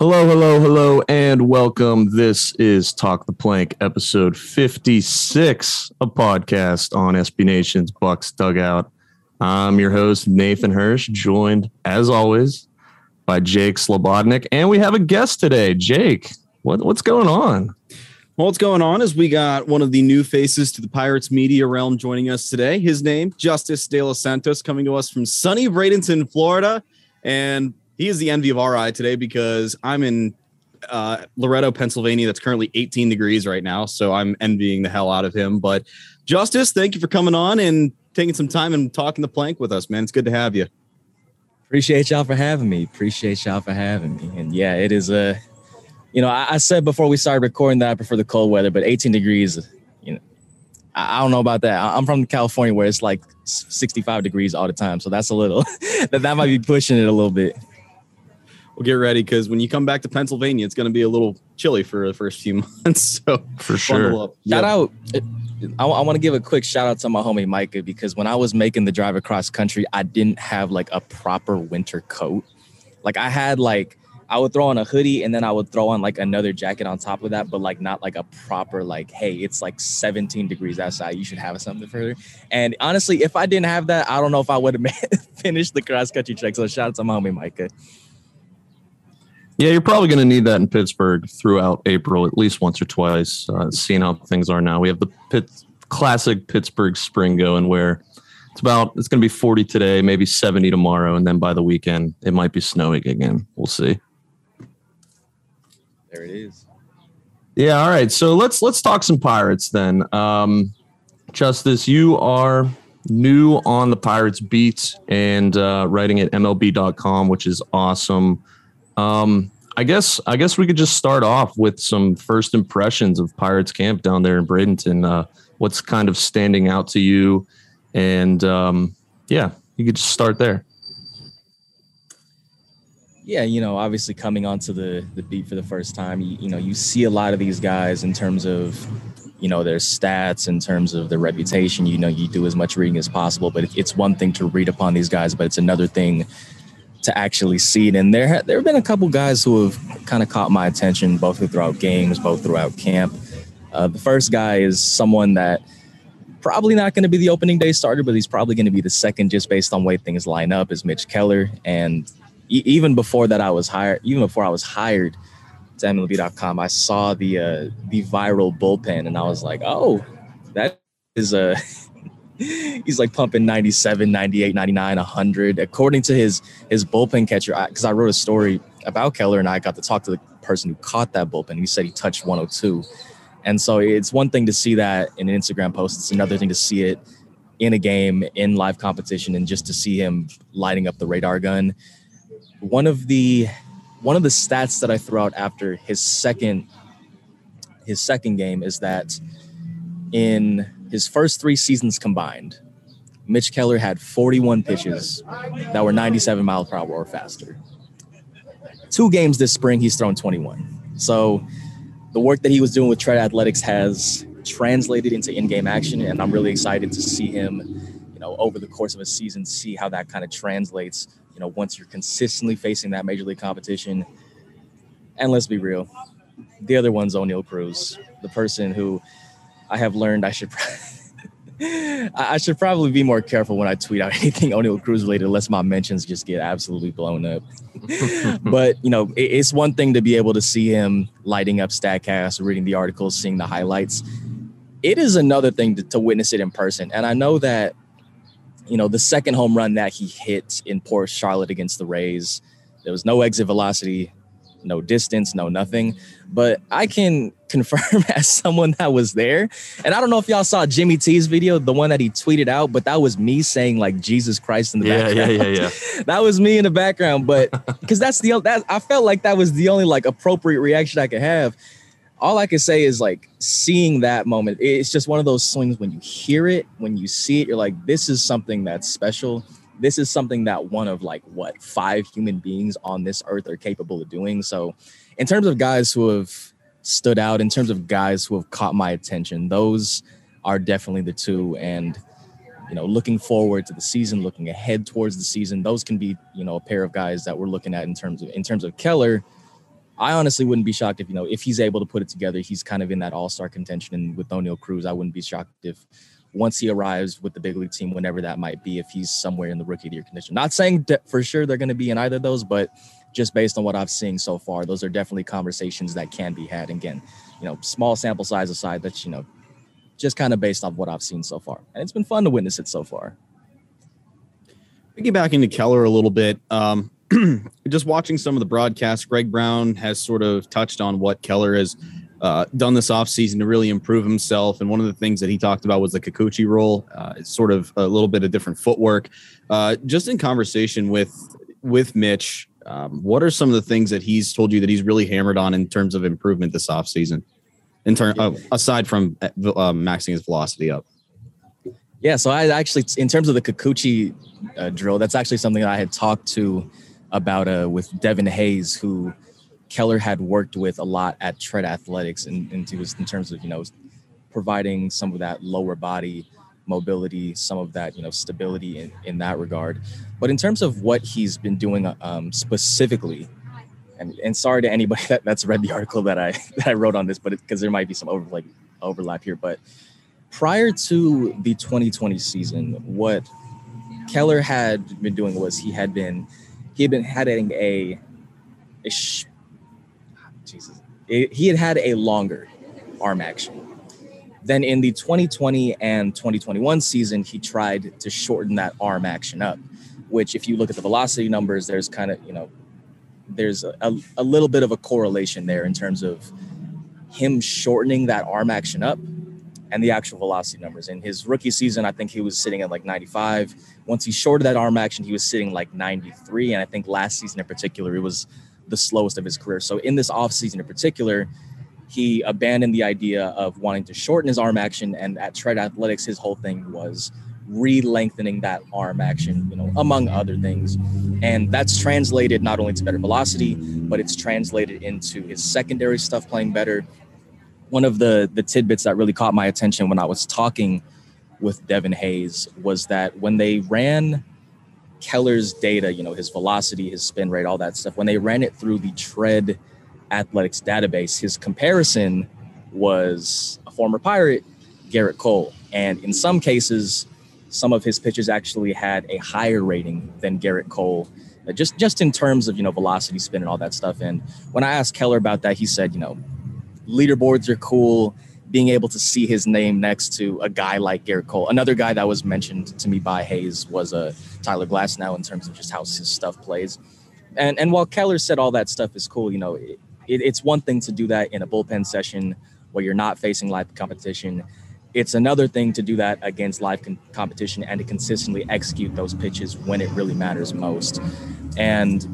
Hello, hello, hello, and welcome. This is Talk the Plank, episode 56, a podcast on SB Nation's Bucs Dugout. I'm your host, Nathan Hirsch, joined as always by Jake Slobodnik, and we have a guest today. Jake, what, what's going on? Well, what's going on is we got one of the new faces to the Pirates media realm joining us today. His name, Justice De Los Santos, coming to us from sunny Bradenton, Florida. And he is the envy of our eye today because I'm in uh, Loretto, Pennsylvania. That's currently 18 degrees right now. So I'm envying the hell out of him. But Justice, thank you for coming on and taking some time and talking the plank with us, man. It's good to have you. Appreciate y'all for having me. Appreciate y'all for having me. And yeah, it is a, you know, I, I said before we started recording that I prefer the cold weather, but 18 degrees, you know, I, I don't know about that. I, I'm from California where it's like 65 degrees all the time. So that's a little, that, that might be pushing it a little bit well, get ready because when you come back to Pennsylvania, it's going to be a little chilly for the first few months. So for sure, shout yep. out. Uh, I, I want to give a quick shout out to my homie Micah because when I was making the drive across country, I didn't have like a proper winter coat. Like I had like I would throw on a hoodie and then I would throw on like another jacket on top of that, but like not like a proper like, hey, it's like 17 degrees outside. You should have something further. And honestly, if I didn't have that, I don't know if I would have finished the cross country trek. So shout out to my homie Micah. Yeah, you're probably going to need that in Pittsburgh throughout April, at least once or twice. Uh, seeing how things are now, we have the Pitt, classic Pittsburgh spring going, where it's about it's going to be 40 today, maybe 70 tomorrow, and then by the weekend it might be snowing again. We'll see. There it is. Yeah. All right. So let's let's talk some Pirates then. Um, Justice, you are new on the Pirates beat and uh, writing at MLB.com, which is awesome. Um, I guess I guess we could just start off with some first impressions of Pirates Camp down there in Bradenton. Uh, what's kind of standing out to you? And um, yeah, you could just start there. Yeah, you know, obviously coming onto the the beat for the first time, you, you know, you see a lot of these guys in terms of you know their stats in terms of their reputation you know you do as much reading as possible but it's one thing to read upon these guys but it's another thing to actually see it. And there, there have been a couple guys who have kind of caught my attention, both throughout games, both throughout camp. Uh, the first guy is someone that probably not going to be the opening day starter, but he's probably going to be the second just based on way things line up. Is Mitch Keller, and e- even before that, I was hired. Even before I was hired to MLB.com, I saw the uh, the viral bullpen, and I was like, oh, that is a he's like pumping 97 98 99 100 according to his his bullpen catcher because I, I, wrote a story about keller and i got to talk to the person who caught that bullpen. He said he touched 102 and so it's one thing to see that in an instagram post. It's another thing to see it in a game in live competition and just to see him lighting up the radar gun. One of the one of the stats that i threw out after his second his second game is that in his first three seasons combined, Mitch Keller had 41 pitches that were 97 miles per hour or faster. Two games this spring, he's thrown 21. So the work that he was doing with Tread Athletics has translated into in-game action, and I'm really excited to see him, you know, over the course of a season, see how that kind of translates. You know, once you're consistently facing that major league competition. And let's be real, the other one's Oneil Cruz, the person who I have learned I should I should probably be more careful when I tweet out anything Oneil Cruz related, unless my mentions just get absolutely blown up. but you know, it's one thing to be able to see him lighting up Statcast, reading the articles, seeing the highlights. It is another thing to, to witness it in person, and I know that you know the second home run that he hit in Port Charlotte against the Rays, there was no exit velocity no distance, no nothing. But I can confirm as someone that was there, and I don't know if y'all saw Jimmy T's video, the one that he tweeted out, but that was me saying like Jesus Christ in the yeah, background. Yeah, yeah, yeah. that was me in the background, but because that's the that I felt like that was the only like appropriate reaction I could have. All I can say is like seeing that moment. It's just one of those swings when you hear it, when you see it, you're like, this is something that's special this is something that one of like what five human beings on this earth are capable of doing. So, in terms of guys who have stood out, in terms of guys who have caught my attention, those are definitely the two. And you know, looking forward to the season, looking ahead towards the season, those can be you know a pair of guys that we're looking at in terms of in terms of Keller. I honestly wouldn't be shocked if you know if he's able to put it together. He's kind of in that All Star contention, and with Oneil Cruz, I wouldn't be shocked if once he arrives with the big league team, whenever that might be, if he's somewhere in the rookie of the year condition. Not saying for sure they're going to be in either of those, but just based on what I've seen so far, those are definitely conversations that can be had. And again, you know, small sample size aside, that's, you know, just kind of based off what I've seen so far. And it's been fun to witness it so far. back into Keller a little bit. Um, just watching some of the broadcasts, Greg Brown has sort of touched on what Keller has uh, done this offseason to really improve himself. And one of the things that he talked about was the Kikuchi roll. Uh, it's sort of a little bit of different footwork. Uh, just in conversation with with Mitch, um, what are some of the things that he's told you that he's really hammered on in terms of improvement this offseason? In turn, uh, aside from uh, maxing his velocity up. Yeah, so I actually, in terms of the Kikuchi uh, drill, that's actually something that I had talked to about uh, with Devin Hayes, who Keller had worked with a lot at Tread Athletics, and, he in terms of you know providing some of that lower body mobility, some of that you know stability in, in that regard. But in terms of what he's been doing um, specifically, and, and sorry to anybody that, that's read the article that I that I wrote on this, but because there might be some over, like, overlap here. But prior to the 2020 season, what Keller had been doing was he had been he had been having a, a sh-. It, he had had a longer arm action. Then in the 2020 and 2021 season, he tried to shorten that arm action up, which, if you look at the velocity numbers, there's kind of, you know, there's a, a, a little bit of a correlation there in terms of him shortening that arm action up and the actual velocity numbers. In his rookie season, I think he was sitting at like 95. Once he shorted that arm action, he was sitting like 93. And I think last season in particular, it was the slowest of his career. So in this offseason in particular, he abandoned the idea of wanting to shorten his arm action. And at Tread Athletics, his whole thing was re-lengthening that arm action, you know, among other things. And that's translated not only to better velocity, but it's translated into his secondary stuff playing better. One of the the tidbits that really caught my attention when I was talking with Devin Hayes was that when they ran Keller's data, you know, his velocity, his spin rate, all that stuff, when they ran it through the Tread Athletics database, his comparison was a former Pirate, Gerrit Cole. And in some cases, some of his pitches actually had a higher rating than Gerrit Cole, uh, just just in terms of you know velocity, spin, and all that stuff. And when I asked Keller about that, he said, you know, leaderboards are cool being able to see his name next to a guy like Gerrit Cole. Another guy that was mentioned to me by Hayes was uh, Tyler Glasnow in terms of just how his stuff plays. And and while Keller said all that stuff is cool, you know, it, it's one thing to do that in a bullpen session where you're not facing live competition. It's another thing to do that against live con- competition and to consistently execute those pitches when it really matters most. And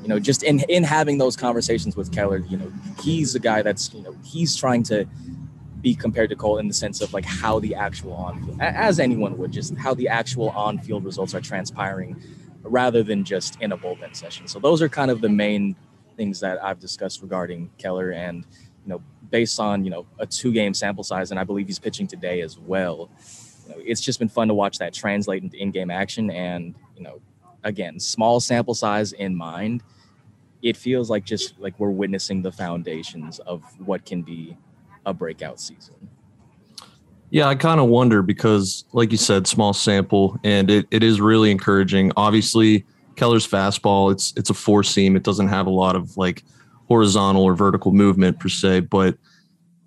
you know, just in in having those conversations with Keller, you know, he's a guy that's you know he's trying to be compared to Cole in the sense of like how the actual on as anyone would, just how the actual on field results are transpiring rather than just in a bullpen session. So those are kind of the main things that I've discussed regarding Keller and, you know, based on, you know, a two game sample size, and I believe he's pitching today as well. You know, it's just been fun to watch that translate into in game action. And, you know, again, small sample size in mind, it feels like just like we're witnessing the foundations of what can be a breakout season. Yeah, I kind of wonder because, like you said, small sample, and it, it is really encouraging. Obviously, Keller's fastball, it's it's a four seam. It doesn't have a lot of like horizontal or vertical movement per se, but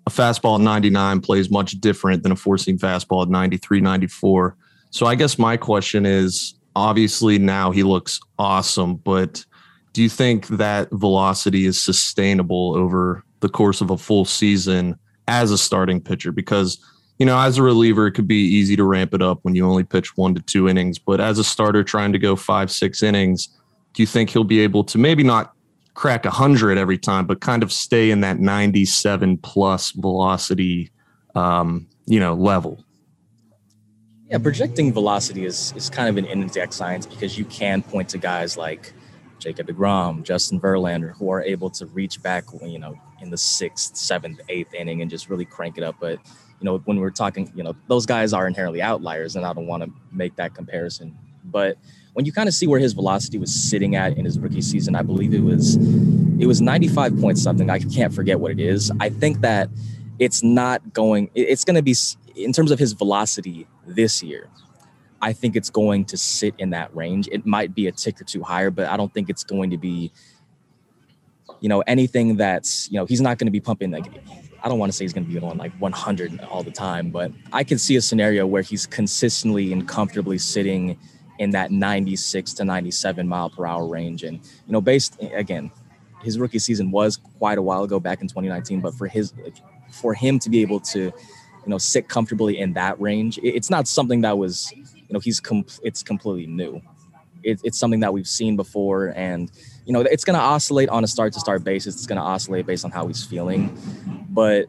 a fastball at 99 plays much different than a four seam fastball at 93, 94. So I guess my question is obviously now he looks awesome, but do you think that velocity is sustainable over the course of a full season as a starting pitcher? Because you know, as a reliever, it could be easy to ramp it up when you only pitch one to two innings. But as a starter trying to go five, six innings, do you think he'll be able to maybe not crack 100 every time, but kind of stay in that 97 plus velocity, um, you know, level? Yeah, projecting velocity is is kind of an inexact science because you can point to guys like Jacob DeGrom, Justin Verlander, who are able to reach back, you know, in the sixth, seventh, eighth inning and just really crank it up. But you know, when we're talking, you know, those guys are inherently outliers, and I don't want to make that comparison. But when you kind of see where his velocity was sitting at in his rookie season, I believe it was it was 95 points something. I can't forget what it is. I think that it's not going. It's going to be in terms of his velocity this year. I think it's going to sit in that range. It might be a tick or two higher, but I don't think it's going to be, you know, anything that's, you know, he's not going to be pumping like, I don't want to say he's going to be on like 100 all the time, but I can see a scenario where he's consistently and comfortably sitting in that 96 to 97 mile per hour range. And, you know, based again, his rookie season was quite a while ago back in 2019, but for his, for him to be able to, you know, sit comfortably in that range, it's not something that was, you know he's com- it's completely new. It, it's something that we've seen before, and you know it's going to oscillate on a start to start basis. It's going to oscillate based on how he's feeling, but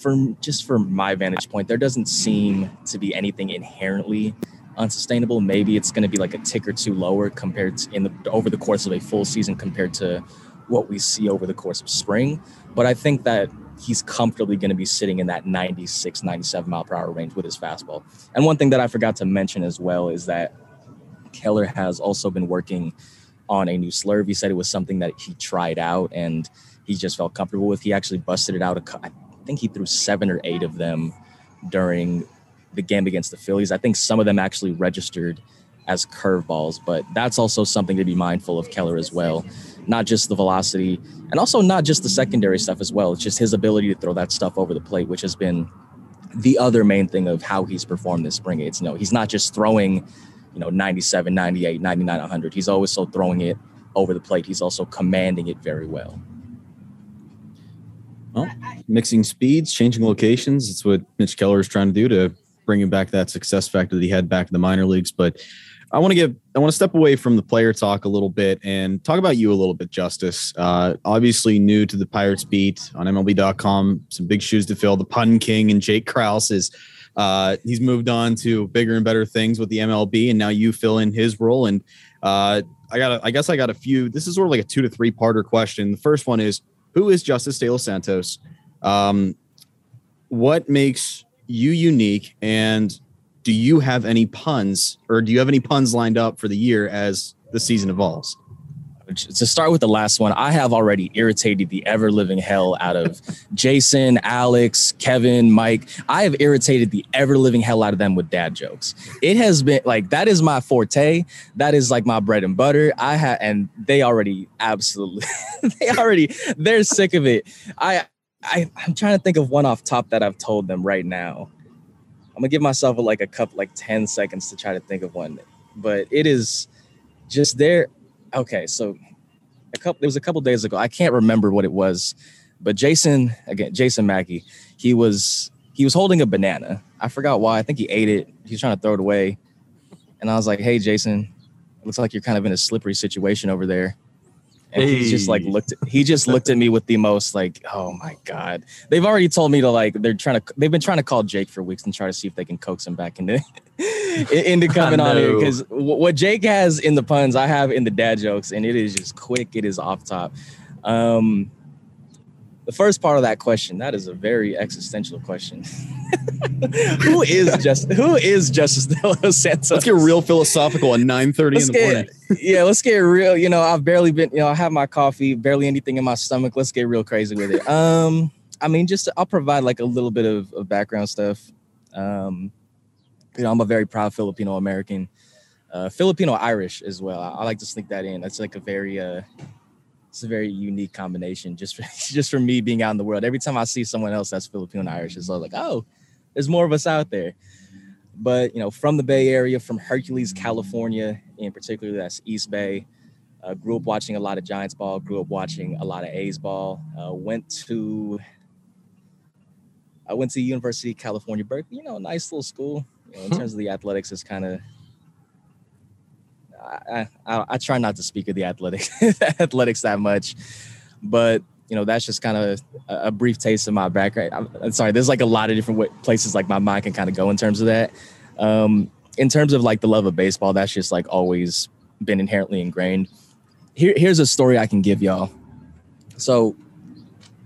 for just from my vantage point, there doesn't seem to be anything inherently unsustainable. Maybe it's going to be like a tick or two lower compared to in the over the course of a full season compared to what we see over the course of spring. But I think that he's comfortably going to be sitting in that 96, 97 mile per hour range with his fastball. And one thing that I forgot to mention as well is that Keller has also been working on a new slurve. He said it was something that he tried out and he just felt comfortable with. He actually busted it out. I think he threw seven or eight of them during the game against the Phillies. I think some of them actually registered as curveballs, but that's also something to be mindful of Keller as well not just the velocity and also not just the secondary stuff as well. It's just his ability to throw that stuff over the plate, which has been the other main thing of how he's performed this spring. It's you know, he's not just throwing, you know, 97, 98, 99, 100. He's always so throwing it over the plate. He's also commanding it very well. Well, mixing speeds, changing locations. It's what Mitch Keller is trying to do to bring him back that success factor that he had back in the minor leagues. But I want to give I want to step away from the player talk a little bit and talk about you a little bit, Justice. Uh, obviously new to the Pirates beat on MLB.com, some big shoes to fill. The pun king and Jake Crouse is uh, he's moved on to bigger and better things with the MLB, and now you fill in his role. And uh, I got I guess I got a few. This is sort of like a two to three parter question. The first one is who is Justice De Los Santos? Um, what makes you unique and do you have any puns or do you have any puns lined up for the year as the season evolves? To start with the last one, I have already irritated the ever living hell out of Jason, Alex, Kevin, Mike. I have irritated the ever living hell out of them with dad jokes. It has been like that is my forte. That is like my bread and butter. I have, and they already absolutely, they already, they're sick of it. I, I, I'm trying to think of one off top that I've told them right now. I'm gonna give myself like a cup, like 10 seconds to try to think of one. But it is just there. Okay, so a couple there was a couple days ago. I can't remember what it was, but Jason, again, Jason Mackey, he was he was holding a banana. I forgot why. I think he ate it. He was trying to throw it away. And I was like, hey Jason, it looks like you're kind of in a slippery situation over there. And hey. he just like looked he just looked at me with the most like, oh my God. They've already told me to like they're trying to they've been trying to call Jake for weeks and try to see if they can coax him back into into coming on here. Because what Jake has in the puns, I have in the dad jokes, and it is just quick, it is off top. Um the first part of that question, that is a very existential question. who is just who is Justice De Los Santos? Let's get real philosophical at 9 30 in the get, morning. yeah, let's get real. You know, I've barely been, you know, I have my coffee, barely anything in my stomach. Let's get real crazy with it. Um, I mean, just I'll provide like a little bit of, of background stuff. Um, you know, I'm a very proud Filipino American, uh, Filipino Irish as well. I, I, like to sneak that in. That's like a very uh it's a very unique combination just for just for me being out in the world. Every time I see someone else that's Filipino Irish, it's like, oh, there's more of us out there. But you know, from the Bay Area, from Hercules, California, in particular, that's East Bay. Uh, grew up watching a lot of Giants ball. Grew up watching a lot of A's ball. Uh, went to I went to University of California, Berkeley. You know, nice little school. In terms of the athletics, it's kind of. I, I, I try not to speak of the athletics athletics that much, but you know that's just kind of a, a, brief taste of my background. I'm, I'm, sorry, there's like a lot of different places like my mind can kind of go in terms of that. Um, in terms of like the love of baseball, that's just like always been inherently ingrained. Here, here's a story I can give y'all. So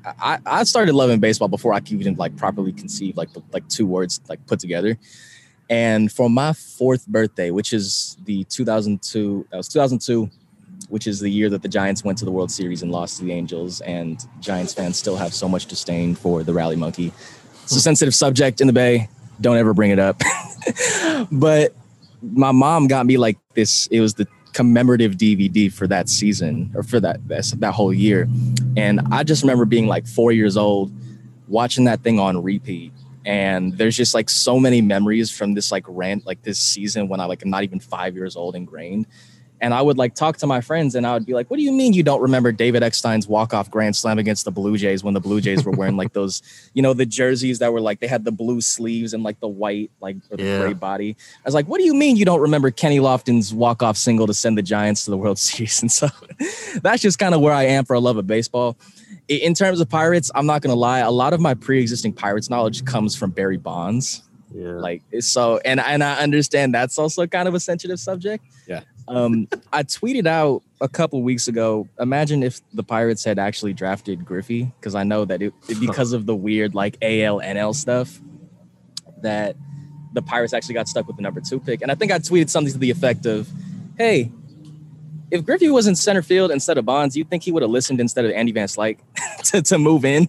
I, I started loving baseball before I could even like properly conceive like like two words like put together. And for my fourth birthday, which is the 2002, that was 2002, which is the year that the Giants went to the World Series and lost to the Angels. And Giants fans still have so much disdain for the Rally Monkey. It's a sensitive subject in the Bay. Don't ever bring it up. but my mom got me like this. It was the commemorative DVD for that season or for that that whole year. And I just remember being like four years old, watching that thing on repeat. And there's just like so many memories from this like rant, like this season when I like i'm not even five years old ingrained and I would like talk to my friends and I would be like, what do you mean you don't remember David Eckstein's walk-off grand slam against the Blue Jays when the Blue Jays were wearing like those, you know, the jerseys that were like they had the blue sleeves and like the white, like or the yeah. gray body. I was like, what do you mean you don't remember Kenny Lofton's walk-off single to send the Giants to the World Series? And so that's just kind of where I am for a love of baseball. In terms of Pirates, I'm not gonna lie, a lot of my pre-existing Pirates knowledge comes from Barry Bonds. Yeah. Like so, and and I understand that's also kind of a sensitive subject. Yeah. Um, I tweeted out a couple weeks ago. Imagine if the Pirates had actually drafted Griffey, because I know that it, because of the weird like AL NL stuff, that the Pirates actually got stuck with the number two pick. And I think I tweeted something to the effect of, "Hey, if Griffey was in center field instead of Bonds, you think he would have listened instead of Andy Van Slyke to, to move in?"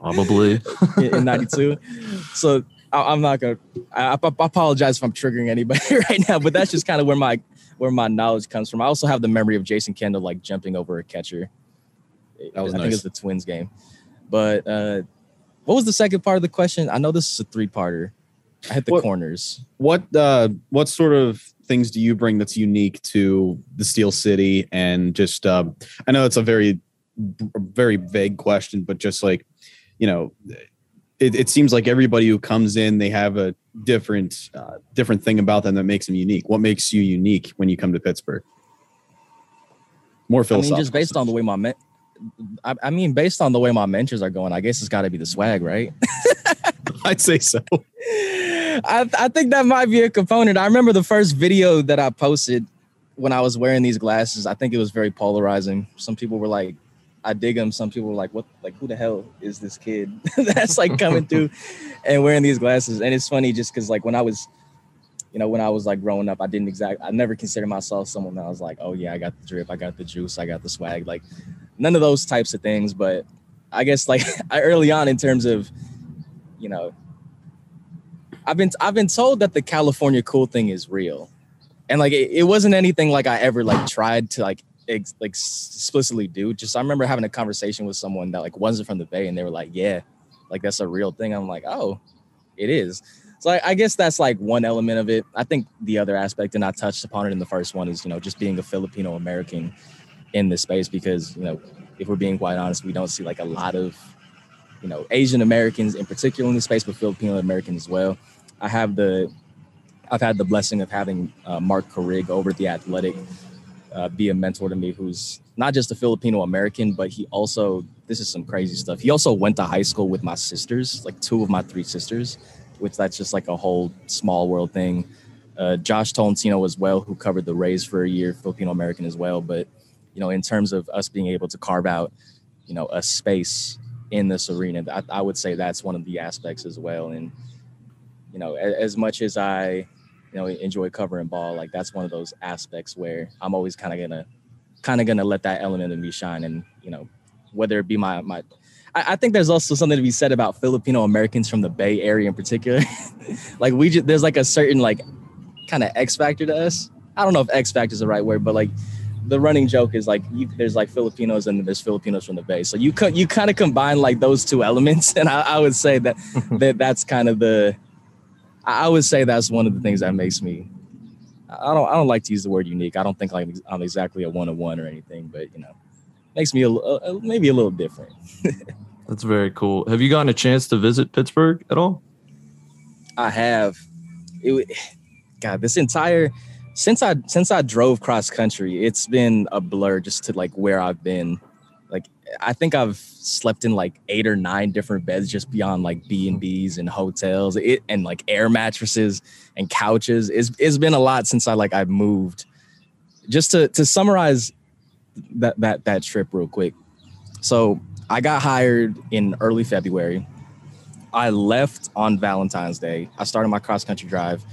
Probably in '92. so I, am not gonna. I, I, apologize if I'm triggering anybody right now, but that's just kind of where my where my knowledge comes from. I also have the memory of Jason Kendall like jumping over a catcher. That was I nice. think it's the Twins game. But uh, what was the second part of the question? I know this is a three parter. I hit the what, corners. What uh, what sort of things do you bring that's unique to the Steel City? And just uh, I know it's a very very vague question, but just like you know, it, it seems like everybody who comes in, they have a different uh, different thing about them that makes them unique. What makes you unique when you come to Pittsburgh? More philosophical. I mean, just based on the way my men- I, I mean, based on the way my mentors are going, I guess it's got to be the swag, right? I'd say so. I, I think that might be a component. I remember the first video that I posted when I was wearing these glasses. I think it was very polarizing. Some people were like, I dig them. Some people were like, "What? Like, who the hell is this kid that's like coming through and wearing these glasses?" And it's funny just because like when I was, you know, when I was like growing up, I didn't exactly, I never considered myself someone that was like, "Oh yeah, I got the drip, I got the juice, I got the swag." Like, none of those types of things. But I guess like early on in terms of, you know, I've been I've been told that the California cool thing is real, and like it, it wasn't anything like I ever like tried to like ex- like explicitly do. Just I remember having a conversation with someone that like wasn't from the Bay, and they were like, "Yeah, like that's a real thing." I'm like, "Oh, it is." So I, I guess that's like one element of it. I think the other aspect, and I touched upon it in the first one, is you know just being a Filipino American in this space because you know if we're being quite honest, we don't see like a lot of you know Asian Americans in particular in the space, but Filipino Americans as well. I have the I've had the blessing of having uh, Marc Carig over at the Athletic uh, be a mentor to me who's not just a Filipino American, but he also, this is some crazy stuff. He also went to high school with my sisters, like two of my three sisters, which that's just like a whole small world thing. Uh, Josh Tolentino as well, who covered the Rays for a year, Filipino American as well. But, you know, in terms of us being able to carve out, you know, a space in this arena, I, I would say that's one of the aspects as well. And, you know, as, as much as I, you know enjoy covering ball like that's one of those aspects where i'm always kind of gonna kind of gonna let that element of me shine and you know whether it be my my I, think there's also something to be said about filipino americans from the bay area in particular like we just there's like a certain like kind of x factor to us i don't know if x factor is the right word but like the running joke is like you, there's like Filipinos and there's Filipinos from the Bay. So you could you kind of combine like those two elements, and I, I would say that that that's kind of the I would say that's one of the things that makes me I don't I don't like to use the word unique. I don't think like I'm exactly a one on one or anything, but you know, makes me a, a, maybe a little different. That's very cool. Have you gotten a chance to visit Pittsburgh at all? I have. It God, this entire since I since I drove cross country, it's been a blur just to like where I've been. I think I've slept in like eight or nine different beds just beyond like B and B's and hotels, it and like air mattresses and couches. It's it's been a lot since I like I've moved. Just to to summarize that that that trip real quick. So I got hired in early February. I left on Valentine's Day. I started my cross country drive.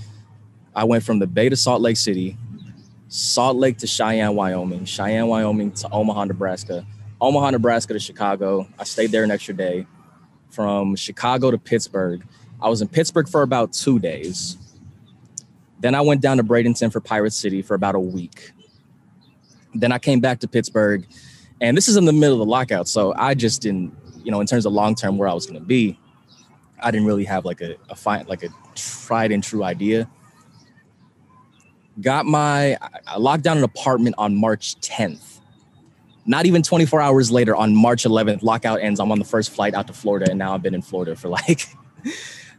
I went from the Bay to Salt Lake City, Salt Lake to Cheyenne, Wyoming, Cheyenne, Wyoming to Omaha, Nebraska, Omaha, Nebraska to Chicago. I stayed there an extra day. From Chicago to Pittsburgh. I was in Pittsburgh for about two days. Then I went down to Bradenton for Pirate City for about a week. Then I came back to Pittsburgh, and this is in the middle of the lockout. So I just didn't, you know, in terms of long term where I was going to be, I didn't really have like a, a fine, like a tried and true idea. Got my, I locked down an apartment on March 10th. Not even 24 hours later, on March 11th, lockout ends. I'm on the first flight out to Florida, and now I've been in Florida for like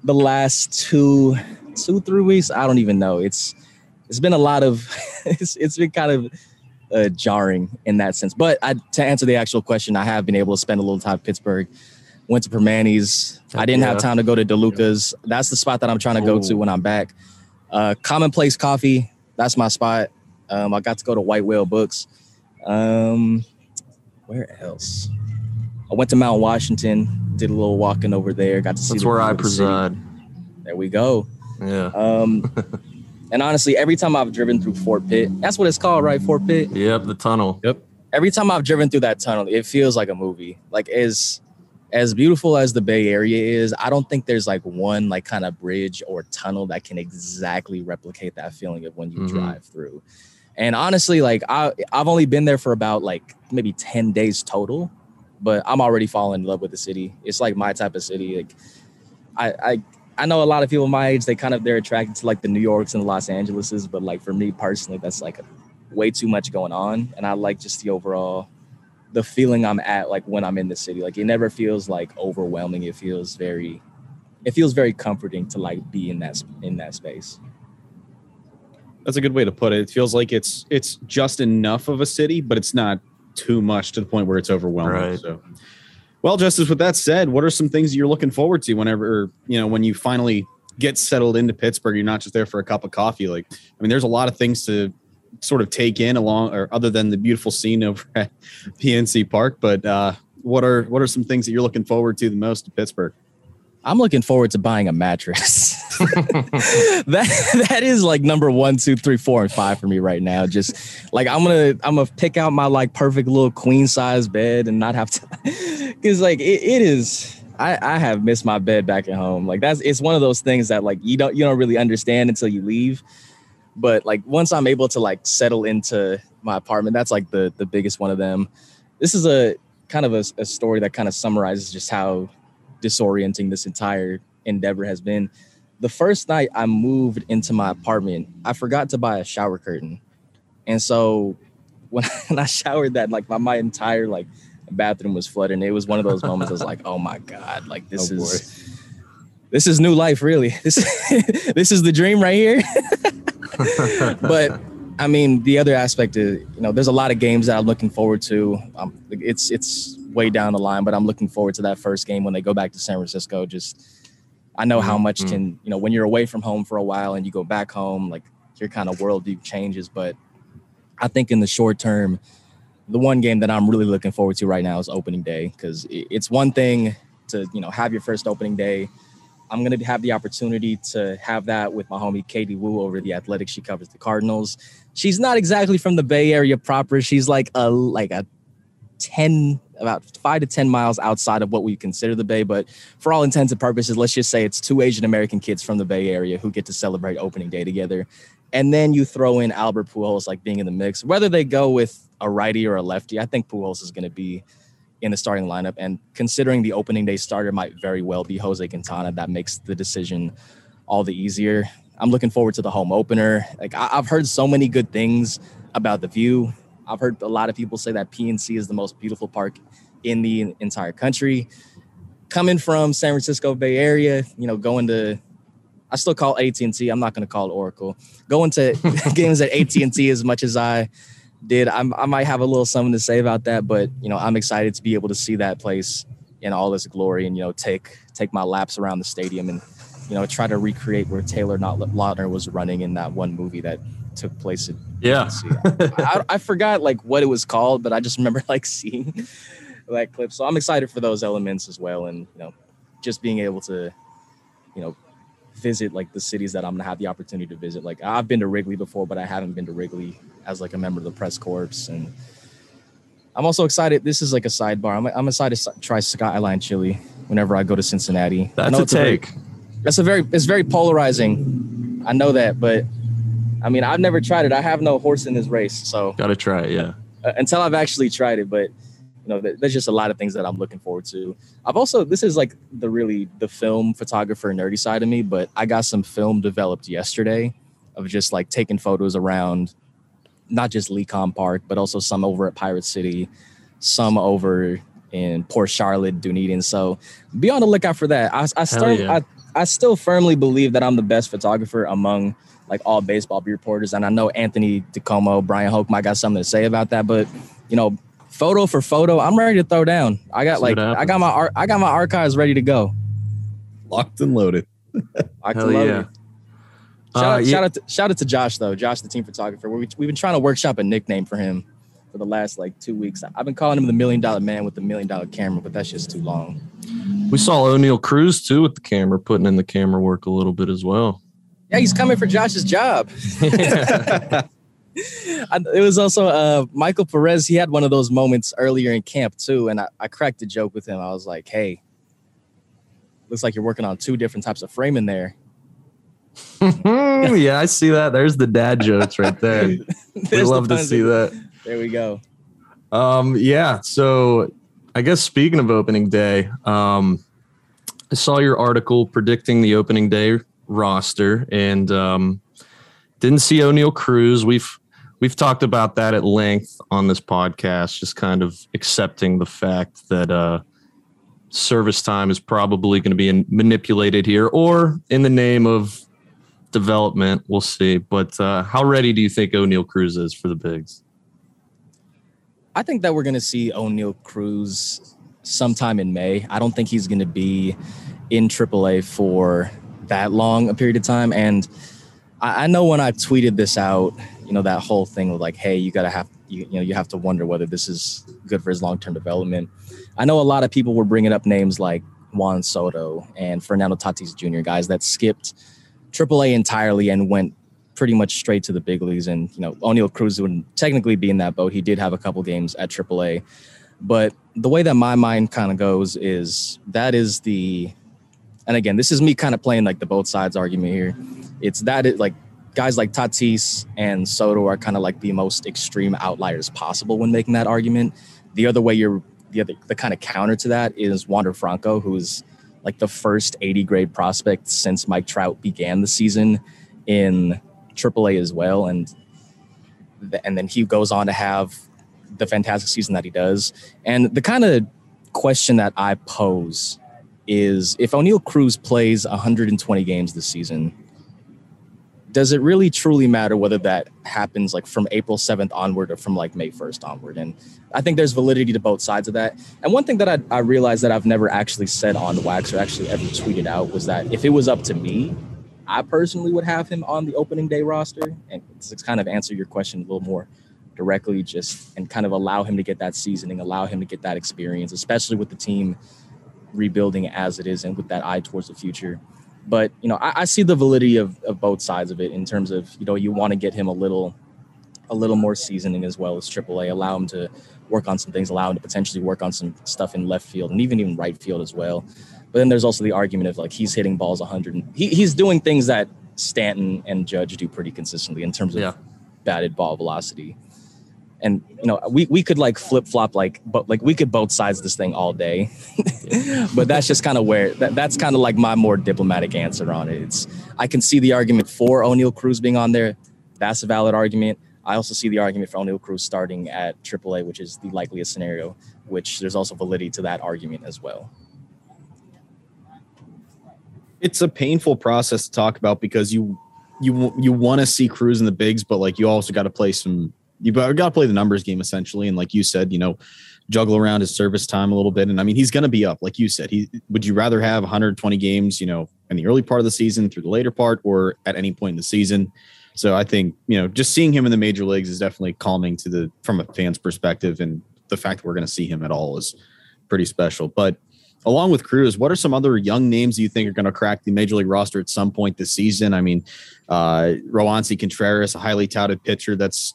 the last two, two, three weeks. I don't even know. It's, it's been a lot of, it's, it's been kind of uh, jarring in that sense. But I, to answer the actual question, I have been able to spend a little time in Pittsburgh. Went to Primanti's. I didn't yeah. have time to go to DeLuca's. That's the spot that I'm trying to go to when I'm back. Uh, Commonplace Coffee. That's my spot. Um, I got to go to White Whale Books. Um, where else? I went to Mount Washington. Did a little walking over there. Got to see. That's where I preside. There we go. Yeah. Um, And honestly, every time I've driven through Fort Pitt, that's what it's called, right? Fort Pitt. Yep, the tunnel. Yep. Every time I've driven through that tunnel, it feels like a movie. Like as as beautiful as the Bay Area is, I don't think there's like one like kind of bridge or tunnel that can exactly replicate that feeling of when you mm-hmm. drive through. And honestly, like I I've only been there for about like maybe 10 days total, but I'm already falling in love with the city. It's like my type of city. Like I I I know a lot of people my age, they kind of they're attracted to like the New Yorks and the Los Angeleses, but like for me personally, that's like way too much going on. And I like just the overall the feeling I'm at like when I'm in the city. Like it never feels like overwhelming. It feels very it feels very comforting to like be in that in that space. That's a good way to put it. It feels like it's it's just enough of a city, but it's not too much to the point where it's overwhelming. Right. So well, Justice, with that said, what are some things you're looking forward to whenever, you know, when you finally get settled into Pittsburgh, you're not just there for a cup of coffee. Like, I mean, there's a lot of things to sort of take in along or other than the beautiful scene over at PNC Park. But uh, what are what are some things that you're looking forward to the most in Pittsburgh? I'm looking forward to buying a mattress. that that is like number one, two, three, four, and five for me right now. Just like I'm gonna I'm gonna pick out my like perfect little queen size bed and not have to because like it, it is I, I have missed my bed back at home. Like that's it's one of those things that like you don't you don't really understand until you leave. But like once I'm able to like settle into my apartment, that's like the the biggest one of them. This is a kind of a, a story that kind of summarizes just how disorienting this entire endeavor has been. The first night I moved into my apartment, I forgot to buy a shower curtain. And so when, I showered that, like my, my entire like bathroom was flooded. And it was one of those moments I was like, oh my God, like this oh is this is new life, really. This this is the dream right here. but I mean, the other aspect is, you know, there's a lot of games that I'm looking forward to. Um, it's it's way down the line, but I'm looking forward to that first game when they go back to San Francisco. Just I know how much mm-hmm. can you know when you're away from home for a while and you go back home, like your kind of worldview changes. But I think in the short term, the one game that I'm really looking forward to right now is opening day because it's one thing to you know have your first opening day. I'm gonna have the opportunity to have that with my homie Katie Woo over the Athletics. She covers the Cardinals. She's not exactly from the Bay Area proper. She's like a like a 10 about five to 10 miles outside of what we consider the Bay. But for all intents and purposes, let's just say it's two Asian American kids from the Bay Area who get to celebrate opening day together. And then you throw in Albert Pujols like being in the mix, whether they go with a righty or a lefty. I think Pujols is going to be in the starting lineup. And considering the opening day starter might very well be Jose Quintana, that makes the decision all the easier. I'm looking forward to the home opener. Like I, have heard so many good things about the view. I've heard a lot of people say that PNC is the most beautiful park in the entire country. Coming from San Francisco Bay Area, you know, going to I still call AT&T. I'm not going to call Oracle. Going to games at AT&T as much as I did, I'm, I might have a little something to say about that. But you know, I'm excited to be able to see that place in all its glory, and you know, take take my laps around the stadium and you know try to recreate where Taylor not Lautner was running in that one movie that took place in yeah. I, I forgot like what it was called, but I just remember like seeing that clip. So I'm excited for those elements as well, and you know, just being able to, you know, visit like the cities that I'm gonna have the opportunity to visit. Like I've been to Wrigley before, but I haven't been to Wrigley as like a member of the press corps. And I'm also excited. This is like a sidebar. I'm, I'm excited to try Skyline Chili whenever I go to Cincinnati. That's a take. A very, that's a very it's very polarizing. I know that, but I mean I've never tried it. I have no horse in this race, so gotta try it. Yeah. Uh, until I've actually tried it, but you know, there's just a lot of things that I'm looking forward to. I've also this is like the really the film photographer nerdy side of me, but I got some film developed yesterday of just like taking photos around not just Lecom Park, but also some over at Pirate City, some over in Port Charlotte, Dunedin. So be on the lookout for that. I, I still yeah. I, I still firmly believe that I'm the best photographer among like all baseball beer reporters. And I know Anthony DiComo, Brian Hoch might got something to say about that, but you know, photo for photo, I'm ready to throw down. I got like I got my art I got my archives ready to go. Locked and loaded. Locked and loaded. Yeah. Shout, uh, out, yeah. shout, out to, shout out to Josh though, Josh the team photographer. We, we've been trying to workshop a nickname for him for the last like two weeks. I've been calling him the million dollar man with the million dollar camera, but that's just too long. We saw Oneil Cruz too with the camera, putting in the camera work a little bit as well. Yeah, he's coming for Josh's job. it was also uh, Michael Perez. He had one of those moments earlier in camp too, and I, I cracked a joke with him. I was like, "Hey, looks like you're working on two different types of framing there." yeah, I see that. There's the dad jokes right there. we love the to see that. There we go. Um, yeah. So, I guess speaking of opening day, um, I saw your article predicting the opening day roster, and um, didn't see Oneil Cruz. We've we've talked about that at length on this podcast, just kind of accepting the fact that uh, service time is probably going to be manipulated here, or in the name of development. We'll see. But uh, how ready do you think Oneil Cruz is for the bigs? I think that we're going to see Oneil Cruz sometime in May. I don't think he's going to be in AAA for that long a period of time, and I know when I tweeted this out, you know, that whole thing of like, hey, you gotta have you, you know, you have to wonder whether this is good for his long term development. I know a lot of people were bringing up names like Juan Soto and Fernando Tatis Jr., guys that skipped AAA entirely and went pretty much straight to the big leagues. And you know, Oneil Cruz wouldn't technically be in that boat. He did have a couple games at AAA, but the way that my mind kind of goes is that is the, and again, this is me kind of playing like the both sides argument here it's that it like guys like Tatis and Soto are kind of like the most extreme outliers possible when making that argument. The other way you're the other the kind of counter to that is Wander Franco, who's like the first 80 grade prospect since Mike Trout began the season in AAA as well, and and then he goes on to have the fantastic season that he does. And the kind of question that I pose is if Oneil Cruz plays 120 games this season, does it really truly matter whether that happens like from April 7th onward or from like May 1st onward? And I think there's validity to both sides of that. And one thing that I, I realized that I've never actually said on wax or actually ever tweeted out was that if it was up to me, I personally would have him on the opening day roster and to kind of answer your question a little more directly, just and kind of allow him to get that seasoning, allow him to get that experience, especially with the team rebuilding as it is and with that eye towards the future. But you know, I, I see the validity of, of both sides of it in terms of you know you want to get him a little a little more seasoning as well as AAA. Allow him to work on some things. Allow him to potentially work on some stuff in left field and even even right field as well. But then there's also the argument of like he's hitting balls 100. he, he's doing things that Stanton and Judge do pretty consistently in terms of yeah. batted ball velocity. And you know we, we could like flip flop like but like we could both sides this thing all day. But that's just kind of where that, that's kind of like my more diplomatic answer on it. It's i can see the argument for oneil cruz being on there. That's a valid argument. I also see the argument for oneil cruz starting at aaa which is the likeliest scenario which there's also validity to that argument as well. It's a painful process to talk about because you you you want to see Cruz in the bigs, but like you also got to play some you got to play the numbers game essentially. And like you said, you know, juggle around his service time a little bit. And I mean, he's going to be up, like you said. He would you rather have 120 games, you know, in the early part of the season through the later part, or at any point in the season? So I think you know, just seeing him in the major leagues is definitely calming to the from a fan's perspective, and the fact that we're going to see him at all is pretty special. But along with Cruz, what are some other young names you think are going to crack the major league roster at some point this season? I mean, uh, Roansy Contreras, a highly touted pitcher that's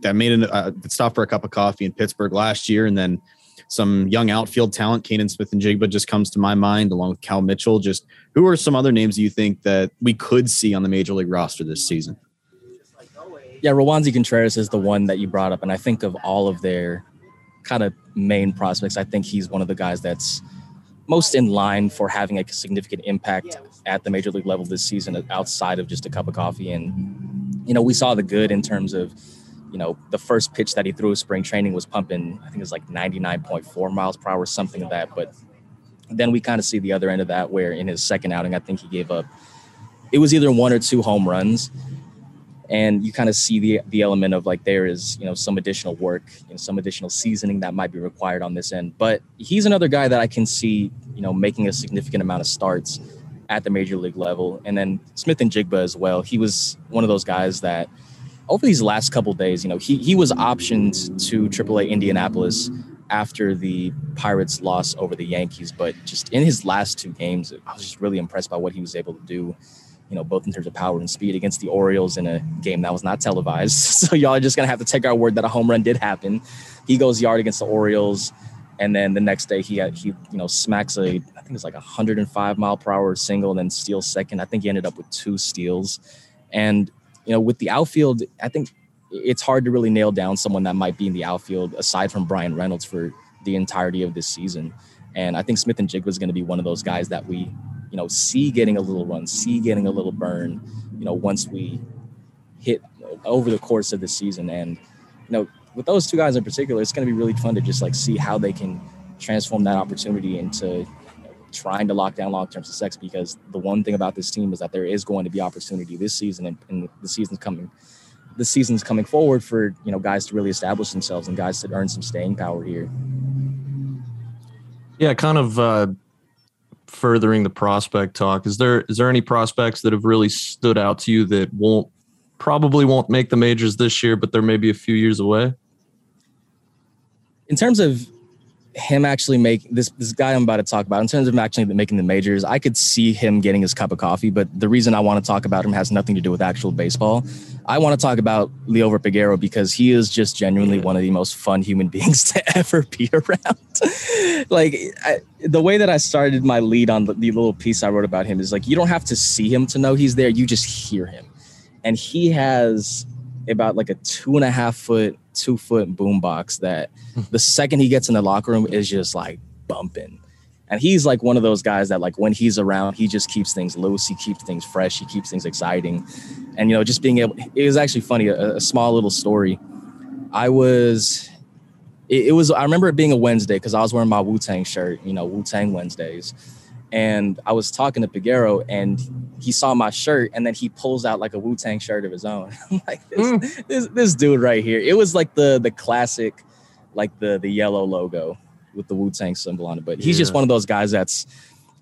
that made a uh, stop for a cup of coffee in Pittsburgh last year, and then some young outfield talent, Canaan Smith-Njigba just comes to my mind, along with Cal Mitchell. Just who are some other names you think that we could see on the major league roster this season? Yeah, Roansy Contreras is the one that you brought up, and I think of all of their kind of main prospects. I think he's one of the guys that's most in line for having a significant impact at the major league level this season outside of just a cup of coffee. And, you know, we saw the good in terms of you know, the first pitch that he threw spring training was pumping, I think it was like 99.4 miles per hour, something of that. But then we kind of see the other end of that, where in his second outing, I think he gave up, it was either one or two home runs. And you kind of see the, the element of like there is, you know, some additional work and some additional seasoning that might be required on this end. But he's another guy that I can see, you know, making a significant amount of starts at the major league level. And then Smith-Njigba as well. He was one of those guys that – over these last couple days, you know, he he was optioned to AAA Indianapolis after the Pirates loss over the Yankees, but just in his last two games, I was just really impressed by what he was able to do. You know, both in terms of power and speed against the Orioles in a game that was not televised. So y'all are just gonna have to take our word that a home run did happen. He goes yard against the Orioles, and then the next day he had he you know smacks a I think it's like a 105 mile per hour single, and then steals second. I think he ended up with two steals, and you know, with the outfield, I think it's hard to really nail down someone that might be in the outfield aside from Bryan Reynolds for the entirety of this season. And I think Smith-Njigba is going to be one of those guys that we, you know, see getting a little run, see getting a little burn, you know, once we hit over the course of the season. And, you know, with those two guys in particular, it's going to be really fun to just like see how they can transform that opportunity into trying to lock down long-term success because the one thing about this team is that there is going to be opportunity this season and, and the season's coming the season's coming forward for you know guys to really establish themselves and guys to earn some staying power here. Yeah kind of uh furthering the prospect talk is there is there any prospects that have really stood out to you that won't probably won't make the majors this year but they're maybe a few years away? In terms of him actually make this this guy I'm about to talk about in terms of actually making the majors, I could see him getting his cup of coffee. But the reason I want to talk about him has nothing to do with actual baseball. I want to talk about Liover Peguero because he is just genuinely one of the most fun human beings to ever be around. like I, the way that I started my lead on the, the little piece I wrote about him is like you don't have to see him to know he's there. You just hear him, and he has about like a two and a half foot two foot boombox that the second he gets in the locker room is just like bumping. And he's like one of those guys that like when he's around, he just keeps things loose, he keeps things fresh, he keeps things exciting. And you know, just being able it was actually funny, a, a small little story. I was it, it was I remember it being a Wednesday because I was wearing my Wu-Tang shirt, you know, Wu-Tang Wednesdays and I was talking to Peguero, and he saw my shirt, and then he pulls out like a Wu Tang shirt of his own. like this, mm. this, this dude right here. It was like the the classic, like the the yellow logo with the Wu Tang symbol on it. But he's yeah. just one of those guys that's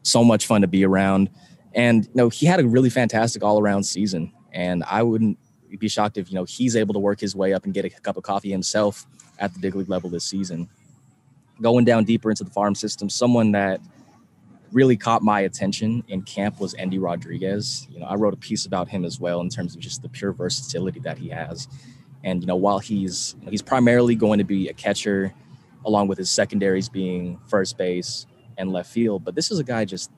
so much fun to be around. And you know, he had a really fantastic all around season, and I wouldn't be shocked if you know he's able to work his way up and get a cup of coffee himself at the big league level this season. Going down deeper into the farm system, someone that really caught my attention in camp was Endy Rodriguez. You know, I wrote a piece about him as well in terms of just the pure versatility that he has. And you know, while he's he's primarily going to be a catcher, along with his secondaries being first base and left field, but this is a guy just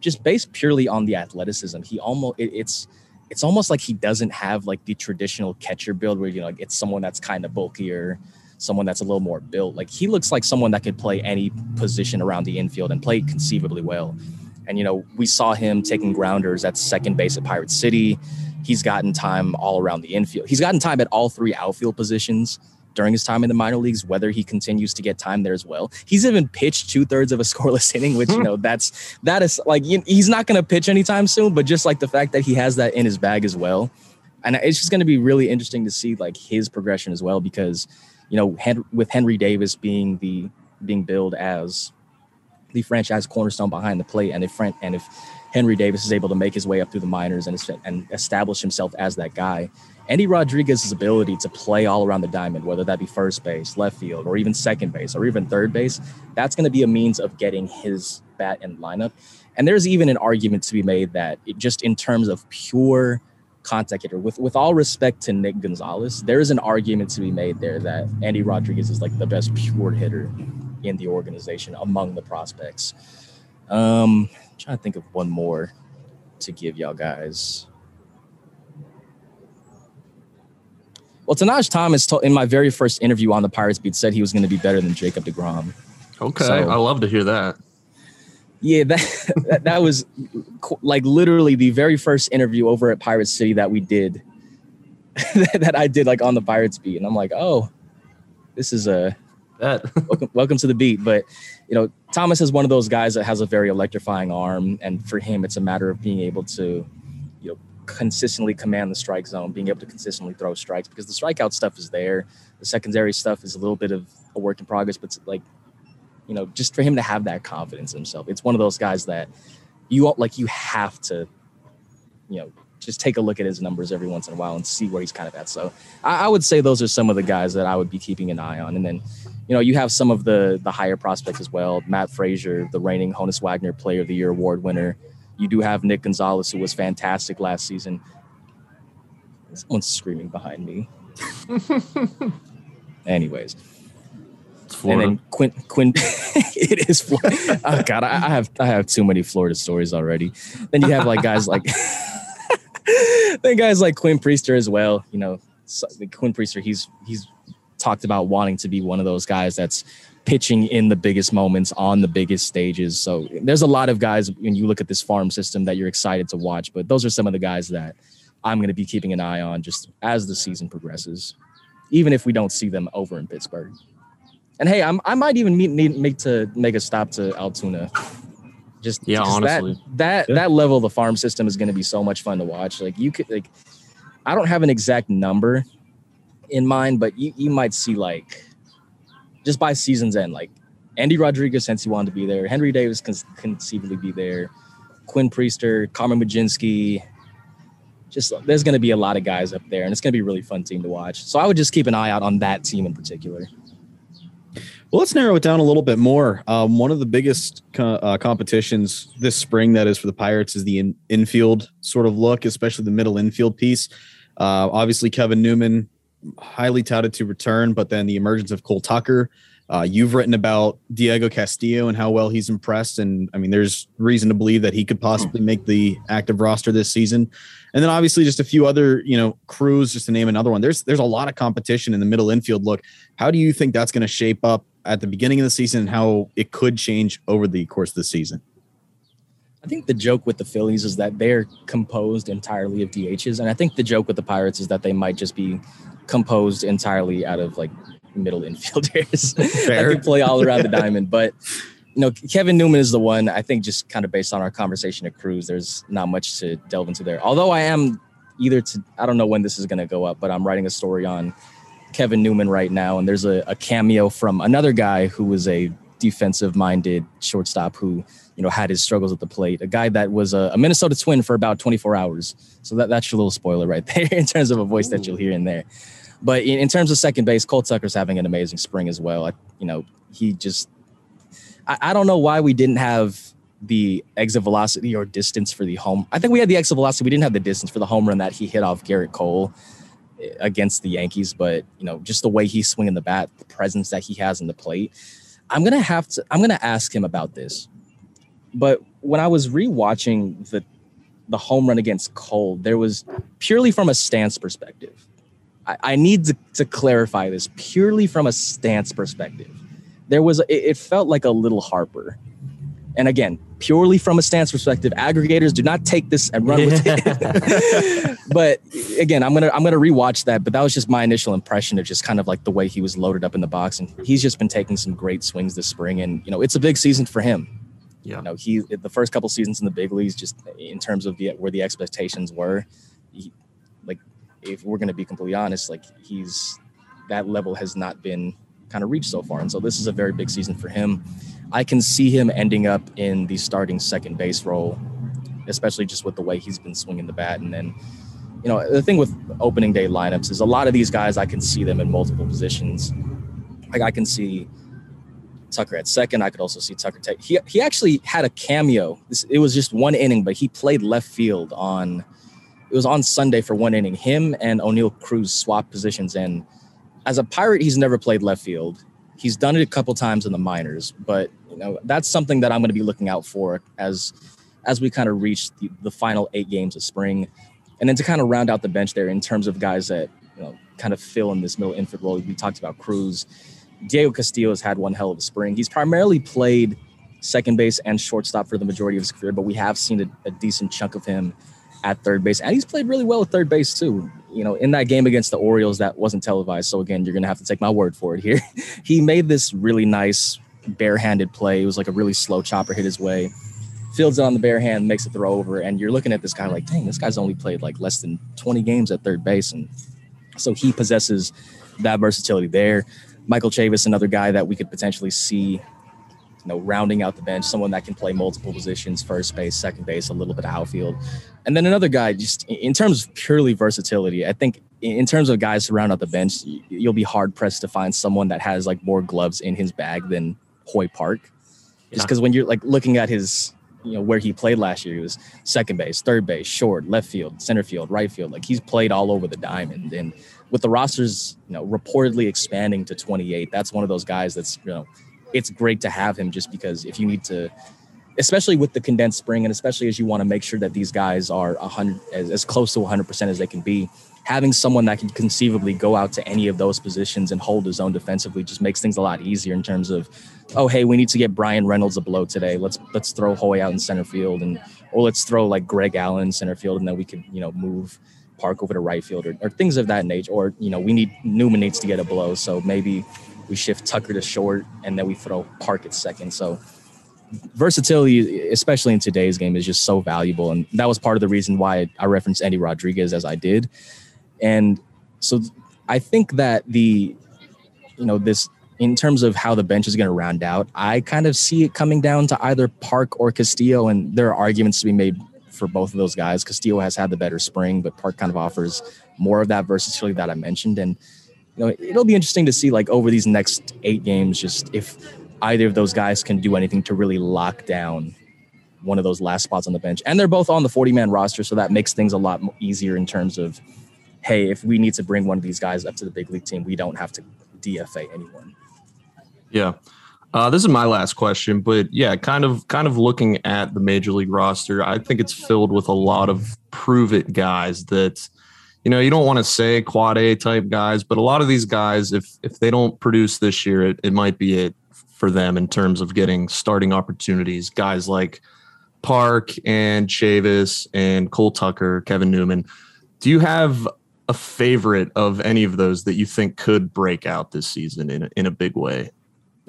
just based purely on the athleticism. He almost it, it's it's almost like he doesn't have like the traditional catcher build where you know like it's someone that's kind of bulkier, someone that's a little more built. Like he looks like someone that could play any position around the infield and play conceivably well. And you know, we saw him taking grounders at second base at Pirate City. He's gotten time all around the infield. He's gotten time at all three outfield positions during his time in the minor leagues, whether he continues to get time there as well. He's even pitched two thirds of a scoreless inning, which, you know, that's, that is like, he's not going to pitch anytime soon, but just like the fact that he has that in his bag as well. And it's just going to be really interesting to see like his progression as well, because, you know, with Henry Davis being the, being billed as the franchise cornerstone behind the plate. And if, and if Henry Davis is able to make his way up through the minors and, and establish himself as that guy, Endy Rodriguez's ability to play all around the diamond, whether that be first base, left field, or even second base, or even third base, that's going to be a means of getting his bat in lineup. And there's even an argument to be made that it, just in terms of pure contact hitter, with with all respect to Nick Gonzalez, there is an argument to be made there that Endy Rodriguez is like the best pure hitter in the organization among the prospects. Um, I'm trying to think of one more to give y'all guys. Well, Tahnaj Thomas told, in my very first interview on the Pirates beat said he was going to be better than Jacob DeGrom. Okay, so, I love to hear that. Yeah, that, that, that was like literally the very first interview over at Pirate City that we did. that I did like on the Pirates beat, and I'm like, oh, this is a welcome, welcome to the beat. But you know, Thomas is one of those guys that has a very electrifying arm, and for him, it's a matter of being able to you know, consistently command the strike zone, being able to consistently throw strikes because the strikeout stuff is there. The secondary stuff is a little bit of a work in progress, but like, you know, just for him to have that confidence in himself, it's one of those guys that you like you have to, you know, just take a look at his numbers every once in a while and see where he's kind of at. So I, I would say those are some of the guys that I would be keeping an eye on. And then, you know, you have some of the the higher prospects as well. Matt Fraizer, the reigning Honus Wagner Player of the Year award winner. You do have Nick Gonzalez, who was fantastic last season. Someone's screaming behind me. Anyways. And then Quinn, Quinn, it is Florida. Oh God, I, I, have I have too many Florida stories already. Then you have like guys like, then guys like Quinn Priester as well. You know, Quinn Priester, he's he's talked about wanting to be one of those guys that's pitching in the biggest moments on the biggest stages. So there's a lot of guys when you look at this farm system that you're excited to watch, but those are some of the guys that I'm going to be keeping an eye on just as the season progresses, even if we don't see them over in Pittsburgh. And hey, I'm, i might even meet, need make to make a stop to Altoona. Just yeah, honestly, that that, yeah. that level of the farm system is going to be so much fun to watch. Like you could like, I don't have an exact number in mind, but you you might see like just by season's end. Like Endy Rodriguez, since he wanted to be there, Henry Davis can conceivably be there, Quinn Priester, Carmen Mlodzinski. Just there's going to be a lot of guys up there, and it's going to be a really fun team to watch. So I would just keep an eye out on that team in particular. Well, let's narrow it down a little bit more. Um, one of the biggest co- uh, competitions this spring that is for the Pirates is the in- infield sort of look, especially the middle infield piece. Uh, obviously, Kevin Newman highly touted to return, but then the emergence of Cole Tucker. Uh, you've written about Diego Castillo and how well he's impressed, and I mean, there's reason to believe that he could possibly hmm. make the active roster this season. And then obviously just a few other, you know, Cruz, just to name another one. There's there's a lot of competition in the middle infield. Look, how do you think that's going to shape up at the beginning of the season, and how it could change over the course of the season? I think the joke with the Phillies is that they're composed entirely of DHs, and I think the joke with the Pirates is that they might just be composed entirely out of like middle infielders that can play all around the diamond. But you know, Kevin Newman is the one. I think just kind of based on our conversation at Cruz, there's not much to delve into there. Although I am either to I don't know when this is going to go up, but I'm writing a story on Kevin Newman right now, and there's a, a cameo from another guy who was a defensive minded shortstop who you know had his struggles at the plate a guy that was a, a, minnesota twin for about 24 hours so that, that's your little spoiler right there in terms of a voice Ooh. that you'll hear in there but in, in, terms of second base cole tucker's having an amazing spring as well I, you know he just I, I don't know why we didn't have the exit velocity or distance for the home i think we had the exit velocity we didn't have the distance for the home run that he hit off Gerrit Cole eh, against the yankees but you know just the way he's swinging the bat the presence that he has in the plate I'm gonna have to. I'm gonna ask him about this. But when I was rewatching the the home run against Cole, there was purely from a stance perspective. I, I need to, to clarify this purely from a stance perspective. There was, it, it felt like a little Harper. And again, purely from a stance perspective, aggregators do not take this and run with it. but again, I'm gonna I'm gonna rewatch that. But that was just my initial impression of just kind of like the way he was loaded up in the box, and he's just been taking some great swings this spring. And you know, it's a big season for him. Yeah. You know, he the first couple seasons in the big leagues, just in terms of the where the expectations were, he, if we're gonna be completely honest, like he's that level has not been kind of reached so far, and so this is a very big season for him. I can see him ending up in the starting second base role, especially just with the way he's been swinging the bat. And then, you know, the thing with opening day lineups is a lot of these guys, I can see them in multiple positions. Like I can see Tucker at second. I could also see Tucker take. He he actually had a cameo. It was just one inning, but he played left field on. It was on Sunday for one inning. Him and Oneil Cruz swapped positions, and as a Pirate, he's never played left field. He's done it a couple times in the minors, but you know that's something that I'm going to be looking out for as as we kind of reach the, the final eight games of spring, and then to kind of round out the bench there in terms of guys that you know kind of fill in this middle infield role. We talked about Cruz. Diego Castillo has had one hell of a spring. He's primarily played second base and shortstop for the majority of his career, but we have seen a, a decent chunk of him at third base, and he's played really well at third base too. You know, in that game against the Orioles, that wasn't televised, so again, you're gonna have to take my word for it here. he made this really nice barehanded play. It was like a really slow chopper hit his way. Fields it on the bare hand, makes a throw over, and you're looking at this guy like, dang, this guy's only played like less than 20 games at third base, and so he possesses that versatility there. Michael Chavis, another guy that we could potentially see, you know, rounding out the bench, someone that can play multiple positions, first base, second base, a little bit of outfield. And then another guy, just in terms of purely versatility, I think in terms of guys to round out the bench, you'll be hard pressed to find someone that has like more gloves in his bag than Hoy Park. Just because when you're like looking at his, you know, where he played last year, he was second base, third base, short, left field, center field, right field. Like he's played all over the diamond. And with the rosters, you know, reportedly expanding to 28, that's one of those guys that's, you know, it's great to have him just because if you need to, especially with the condensed spring, and especially as you want to make sure that these guys are 100 as, as close to 100% as they can be, having someone that can conceivably go out to any of those positions and hold his own defensively just makes things a lot easier in terms of, oh hey, we need to get Bryan Reynolds a blow today. Let's let's throw Hoy out in center field and or let's throw like Greg Allen in center field and then we can you know move Park over to right field or, or things of that nature. Or you know we need Newman needs to get a blow, so maybe we shift Tucker to short and then we throw Park at second. So versatility, especially in today's game, is just so valuable. And that was part of the reason why I referenced Endy Rodriguez as I did. And so I think that the, you know, this in terms of how the bench is going to round out, I kind of see it coming down to either Park or Castillo. And there are arguments to be made for both of those guys. Castillo has had the better spring, but Park kind of offers more of that versatility that I mentioned. And, you know, it'll be interesting to see like over these next eight games, just if either of those guys can do anything to really lock down one of those last spots on the bench. And they're both on the 40 man roster. So that makes things a lot easier in terms of, hey, if we need to bring one of these guys up to the big league team, we don't have to DFA anyone. Yeah. Uh, this is my last question, but yeah, kind of kind of looking at the major league roster, I think it's filled with a lot of prove it guys that you know, you don't want to say quad A type guys, but a lot of these guys, if if they don't produce this year, it, it might be it for them in terms of getting starting opportunities. Guys like Park and Chavis and Cole Tucker, Kevin Newman. Do you have a favorite of any of those that you think could break out this season in a, in a big way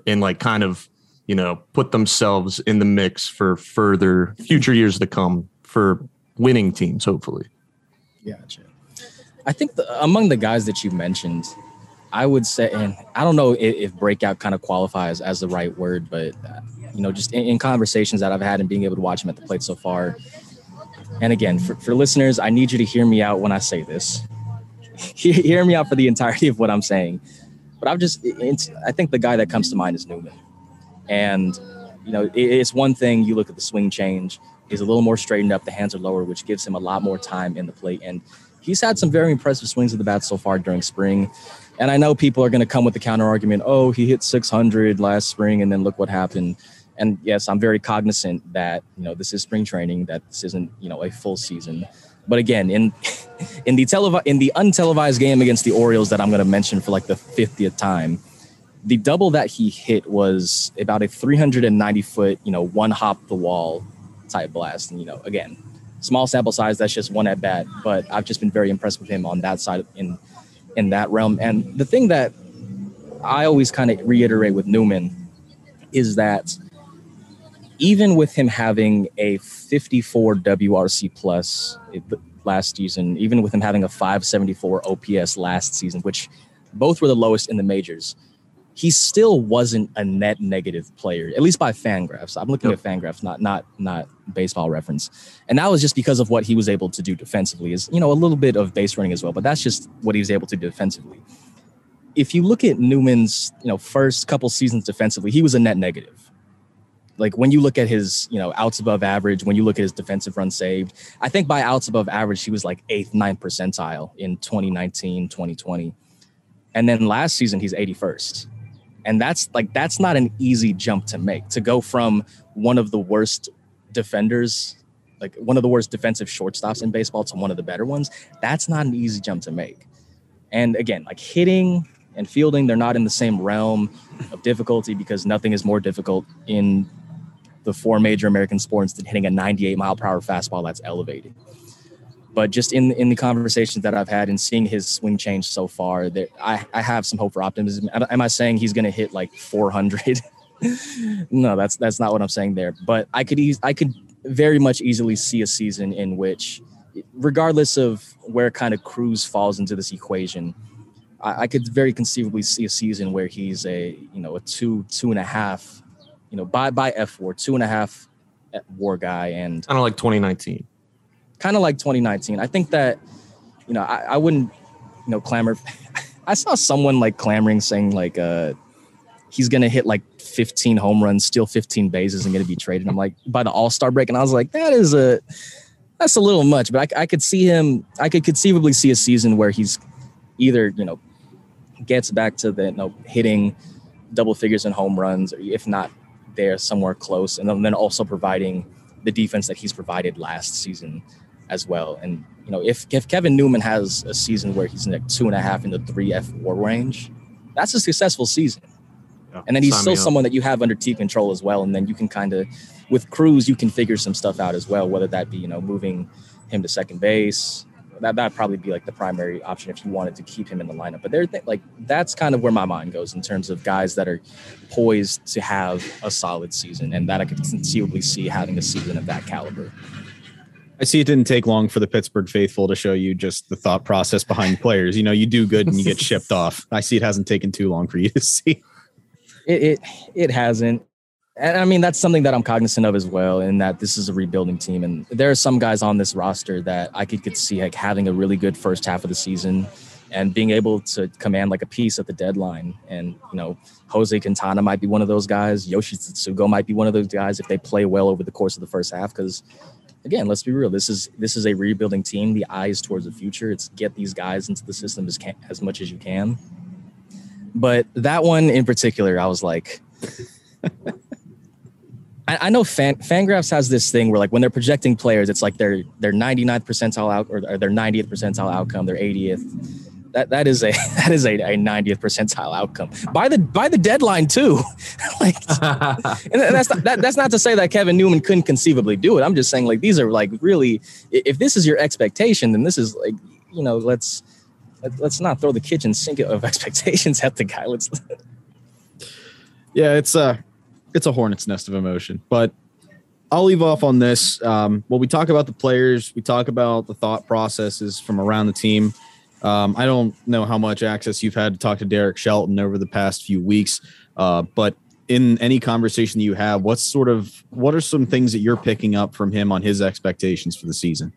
and like kind of you know put themselves in the mix for further future years to come for winning teams hopefully gotcha i think the, among the guys that you mentioned i would say and i don't know if, if breakout kind of qualifies as the right word but uh, you know just in, in conversations that i've had and being able to watch him at the plate so far and again for, for listeners i need you to hear me out when i say this hear me out for the entirety of what I'm saying. But I'm just, I think the guy that comes to mind is Newman. And, you know, it's one thing you look at the swing change, he's a little more straightened up, the hands are lower, which gives him a lot more time in the plate. And he's had some very impressive swings of the bat so far during spring. And I know people are going to come with the counter argument oh, he hit 600 last spring and then look what happened. And yes, I'm very cognizant that you know this is spring training, that this isn't you know a full season. But again, in in the televi- in the untelevised game against the Orioles that I'm going to mention for like the 50th time, the double that he hit was about a 390 foot, you know, one hop the wall type blast. And you know, again, small sample size. That's just one at bat. But I've just been very impressed with him on that side in in that realm. And the thing that I always kind of reiterate with Newman is that even with him having a 54 WRC plus last season, even with him having a 574 OPS last season, which both were the lowest in the majors, he still wasn't a net negative player, at least by Fangraphs. I'm looking yep. at Fangraphs, not not not baseball reference, and that was just because of what he was able to do defensively. Is you know a little bit of base running as well, but that's just what he was able to do defensively. If you look at Newman's you know first couple seasons defensively, he was a net negative. Like when you look at his you know outs above average, when you look at his defensive run saved, I think by outs above average he was like eighth, ninth percentile in 2019, 2020. And then last season he's 81st and that's like that's not an easy jump to make to go from one of the worst defenders like one of the worst defensive shortstops in baseball to one of the better ones. That's not an easy jump to make. And again like hitting and fielding they're not in the same realm of difficulty because nothing is more difficult in the four major american sports than hitting a 98 mile per hour fastball that's elevated but just in in the conversations that I've had and seeing his swing change so far, that I, I have some hope for optimism. Am I saying he's going to hit like 400? no, that's that's not what I'm saying there. But I could ease, I could very much easily see a season in which, regardless of where kind of Cruz falls into this equation, I, I could very conceivably see a season where he's a you know a two two and a half, you know by by F four two and a half war guy and kind of like 2019 kind of like 2019. I think that, you know, I, I wouldn't, you know, clamor. I saw someone like clamoring saying like uh he's gonna hit like 15 home runs, steal 15 bases, and gonna be traded. I'm like by the All Star break, and I was like, that is a that's a little much. But I, I could see him. I could conceivably see a season where he's either you know gets back to the you know hitting double figures in home runs, or if not there somewhere close, and then also providing the defense that he's provided last season as well. And you know, if if Kevin Newman has a season where he's in like two and a half in the three F war range, that's a successful season. Yeah, and then he's still someone that you have under T control as well. And then you can kind of, with Cruz, you can figure some stuff out as well, whether that be you know moving him to second base. That that'd probably be like the primary option if you wanted to keep him in the lineup. But they're like that's kind of where my mind goes in terms of guys that are poised to have a solid season, and that I could conceivably see having a season of that caliber. I see it didn't take long for the Pittsburgh faithful to show you just the thought process behind players. You know, you do good and you get shipped off. I see it hasn't taken too long for you to see. It it, it hasn't. And I mean that's something that I'm cognizant of as well, in that this is a rebuilding team, and there are some guys on this roster that I could, could see like having a really good first half of the season, and being able to command like a piece at the deadline. And you know, Jose Quintana might be one of those guys. Yoshi Tsutsugo might be one of those guys if they play well over the course of the first half, because again, let's be real. This is this is a rebuilding team. The eyes towards the future. It's get these guys into the system as can, as much as you can. But that one in particular, I was like, I, I, know Fan, Fangraphs has this thing where like when they're projecting players, it's like their their 99th percentile out or, their 90th percentile outcome, their 80th that that is a that is a, a 90th percentile outcome. By the by the deadline too. Like and that's not, that, that's not to say that kevin newman couldn't conceivably do it. I'm just saying like these are like really if this is your expectation then this is like you know let's let's not throw the kitchen sink of expectations at the guy. Let's yeah it's a it's a hornet's nest of emotion. But I'll leave off on this. Um, well, we talk about the players, we talk about the thought processes from around the team. Um, I don't know how much access you've had to talk to Derek Shelton over the past few weeks, uh, but in any conversation you have, what's sort of what are some things that you're picking up from him on his expectations for the season?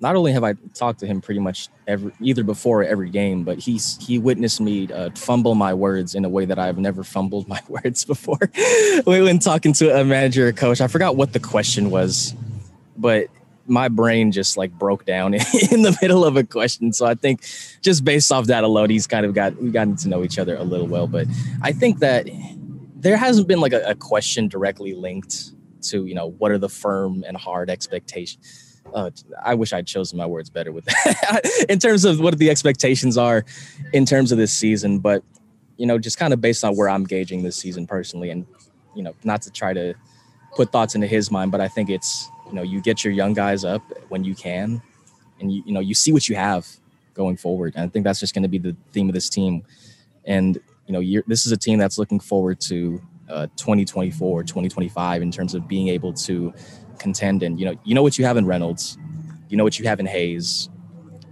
Not only have I talked to him pretty much every either before or every game, but he's he witnessed me uh, fumble my words in a way that I've never fumbled my words before. when talking to a manager or coach, I forgot what the question was, but my brain just like broke down in the middle of a question. So I think just based off that alone, he's kind of got we gotten to know each other a little well. But I think that there hasn't been like a, a, question directly linked to you know what are the firm and hard expectations. Uh, I wish I'd chosen my words better with that in terms of what the expectations are in terms of this season, but you know, just kind of based on where I'm gauging this season personally, and you know, not to try to put thoughts into his mind, but I think it's you know, you get your young guys up when you can, and you you know, you see what you have going forward, and I think that's just going to be the theme of this team, and you know, this is a team that's looking forward to uh, 2024, 2025 in terms of being able to contend. And you know, you know what you have in Reynolds, you know what you have in Hayes,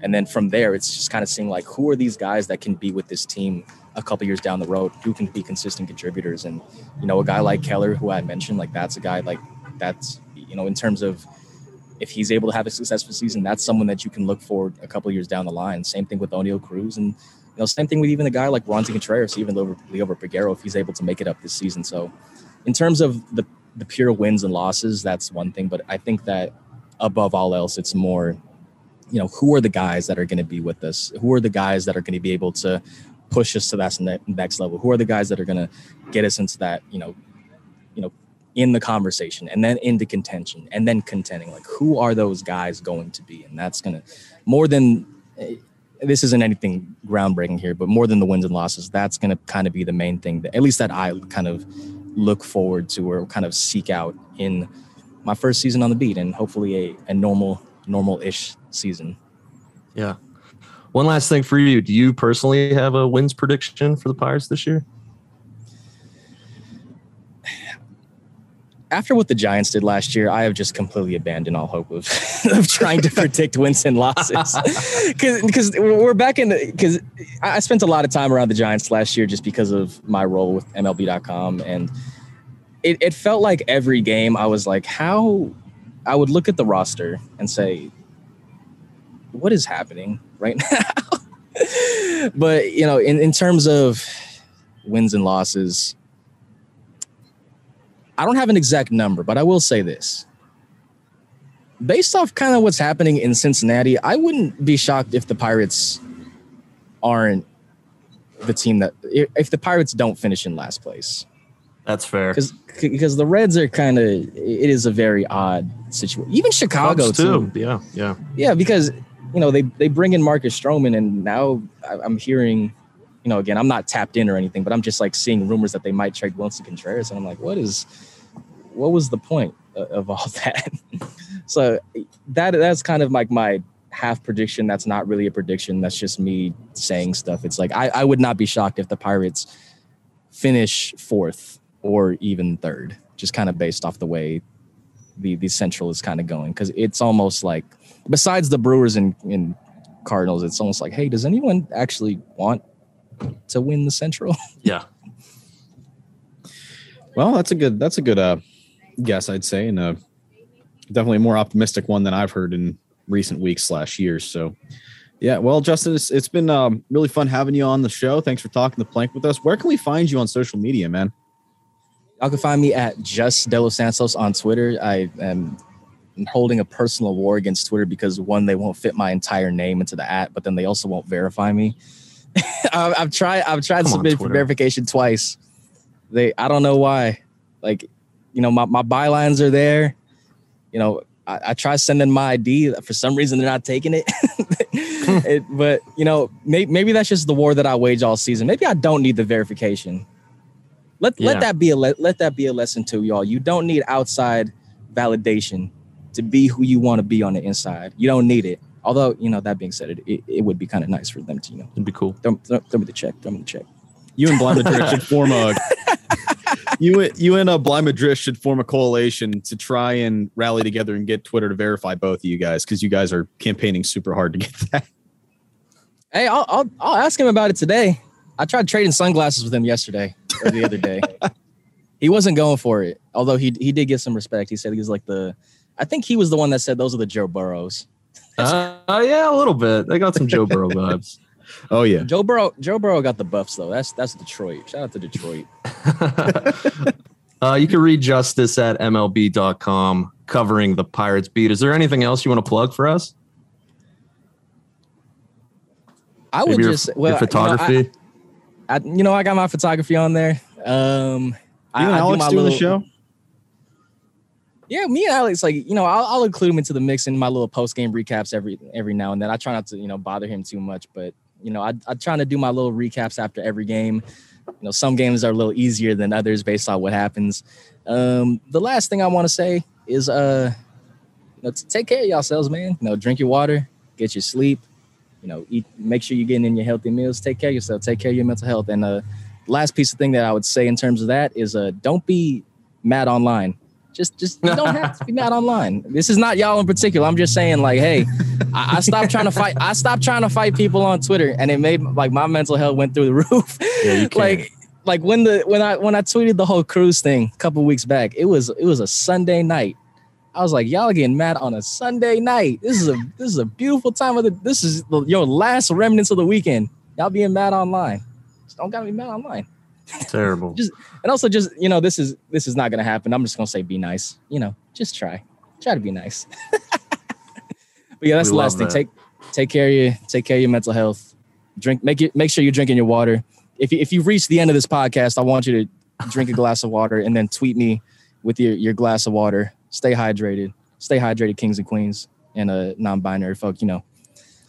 and then from there, it's just kind of seeing like who are these guys that can be with this team a couple years down the road, who can be consistent contributors. And you know, a guy like Keller, who I mentioned, like that's a guy like that's you know, in terms of if he's able to have a successful season, that's someone that you can look for a couple years down the line. Same thing with Oneil Cruz and you know, same thing with even a guy like Roansy Contreras, even Liover Peguero, if he's able to make it up this season. So, in terms of the the pure wins and losses, that's one thing. But I think that above all else, it's more, you know, who are the guys that are going to be with us? Who are the guys that are going to be able to push us to that next level? Who are the guys that are going to get us into that, you know, you know, in the conversation and then into contention and then contending? Like, who are those guys going to be? And that's going to more than eh, this isn't anything groundbreaking here, but more than the wins and losses, that's going to kind of be the main thing that at least that I kind of look forward to or kind of seek out in my first season on the beat and hopefully a, a normal, normal ish season. Yeah. One last thing for you. Do you personally have a wins prediction for the Pirates this year? after what the Giants did last year, I have just completely abandoned all hope of, of trying to predict wins and losses. Because we're back in the, because I spent a lot of time around the Giants last year just because of my role with MLB.com. And it, it felt like every game I was like, how I would look at the roster and say, what is happening right now? but, you know, in, in terms of wins and losses, I don't have an exact number, but I will say this. Based off kind of what's happening in Cincinnati, I wouldn't be shocked if the Pirates aren't the team that if the Pirates don't finish in last place. That's fair. Because because the Reds are kind of it is a very odd situation. Even Chicago too. too. Yeah, yeah, yeah. Because you know they they bring in Marcus Stroman, and now I'm hearing you know, again, I'm not tapped in or anything, but I'm just like seeing rumors that they might trade Willson Contreras, and I'm like, what is, what was the point of all that? so that that's kind of like my half prediction. That's not really a prediction. That's just me saying stuff. It's like I, I would not be shocked if the Pirates finish fourth or even third, just kind of based off the way the the Central is kind of going, because it's almost like besides the Brewers and, and Cardinals, it's almost like, hey, does anyone actually want to win the Central. Yeah. Well, that's a good that's a good uh guess, I'd say, and uh definitely a more optimistic one than I've heard in recent weeks slash years. So yeah, well, Justin, it's, it's been um, really fun having you on the show. Thanks for talking the plank with us. Where can we find you on social media, man? Y'all can find me at just De Los Santos on Twitter. I am holding a personal war against Twitter because one, they won't fit my entire name into the at, but then they also won't verify me. I've tried. I've tried to submit for verification twice. They. I don't know why. Like, you know, my my bylines are there. You know, I, I try sending my ID. For some reason, they're not taking it. it but you know, maybe maybe that's just the war that I wage all season. Maybe I don't need the verification. Let yeah. let that be a let, let that be a lesson to y'all. You don't need outside validation to be who you want to be on the inside. You don't need it. Although, you know, that being said, it, it, it would be kind of nice for them to, you know, it'd be cool. Throw, throw, throw me the check. Throw me the check. You and Bligh Madris should form a. You you and uh, Bligh Madris should form a coalition to try and rally together and get Twitter to verify both of you guys because you guys are campaigning super hard to get that. Hey, I'll, I'll I'll ask him about it today. I tried trading sunglasses with him yesterday or the other day. he wasn't going for it, although he he did get some respect. He said he was like the, I think he was the one that said those are the Joe Burrows. Uh, uh, yeah, a little bit. They got some Joe Burrow vibes. Oh yeah, Joe Burrow. Joe Burrow got the buffs though. That's that's Detroit. Shout out to Detroit. uh, you can read Justice at MLB.com covering the Pirates beat. Is there anything else you want to plug for us? I would Maybe just your, well, your photography. You know I, I, you know, I got my photography on there. Um, You and I do Alex my doing the show? Yeah, me and Alex, like you know, I'll, I'll include him into the mix in my little post game recaps every every now and then. I try not to you know bother him too much, but you know, I I try to do my little recaps after every game. You know, some games are a little easier than others based on what happens. Um, the last thing I want to say is, uh, you know, take care of yourselves, man. You know, drink your water, get your sleep. You know, eat. Make sure you're getting in your healthy meals. Take care of yourself. Take care of your mental health. And uh, last piece of thing that I would say in terms of that is, uh, don't be mad online. Just, just you don't have to be mad online. This is not y'all in particular. I'm just saying, like, hey, I, I stopped trying to fight. I stopped trying to fight people on Twitter, and it made like my mental health went through the roof. Yeah, like, like when the when I when I tweeted the whole Cruz thing a couple weeks back, it was it was a Sunday night. I was like, y'all getting mad on a Sunday night. This is a this is a beautiful time of the. This is the, your last remnants of the weekend. Y'all being mad online. Just don't gotta be mad online. Terrible. Just- And also, just you know, this is this is not gonna happen. I'm just gonna say, be nice. You know, just try, try to be nice. but yeah, that's We the last thing. that. Take take care of your take care of your mental health. Drink, make it make sure you're drinking your water. If you, if you've reached the end of this podcast, I want you to drink a glass of water and then tweet me with your your glass of water. Stay hydrated. Stay hydrated, kings and queens, and a non-binary folk. You know,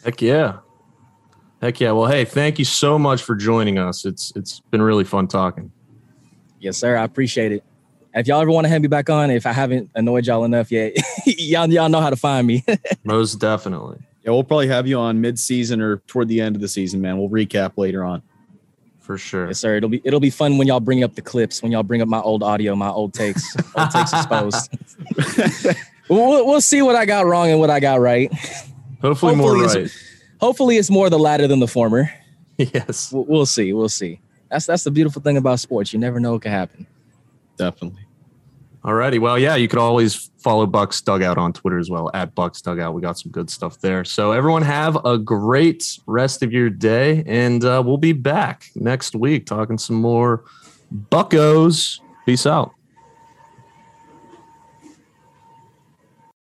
Heck yeah. Heck yeah. Well, hey, thank you so much for joining us. It's it's been really fun talking. yes, sir. I appreciate it. If y'all ever want to have me back on, if I haven't annoyed y'all enough yet, y'all y'all know how to find me. Most definitely. Yeah, we'll probably have you on mid-season or toward the end of the season, man. We'll recap later on. For sure. Yes, sir. It'll be it'll be fun when y'all bring up the clips, when y'all bring up my old audio, my old takes, old takes exposed. we'll, we'll- we'll see what I got wrong and what I got right. Hopefully, more right. Hopefully, it's more the latter than the former. yes. We'll, we'll see. We'll see. That's that's the beautiful thing about sports. You never know what could happen. Definitely. Alrighty. Well, yeah, you could always follow Bucs Dugout on Twitter as well at Bucs Dugout. We got some good stuff there. So everyone have a great rest of your day, and uh, we'll be back next week talking some more Buckos. Peace out.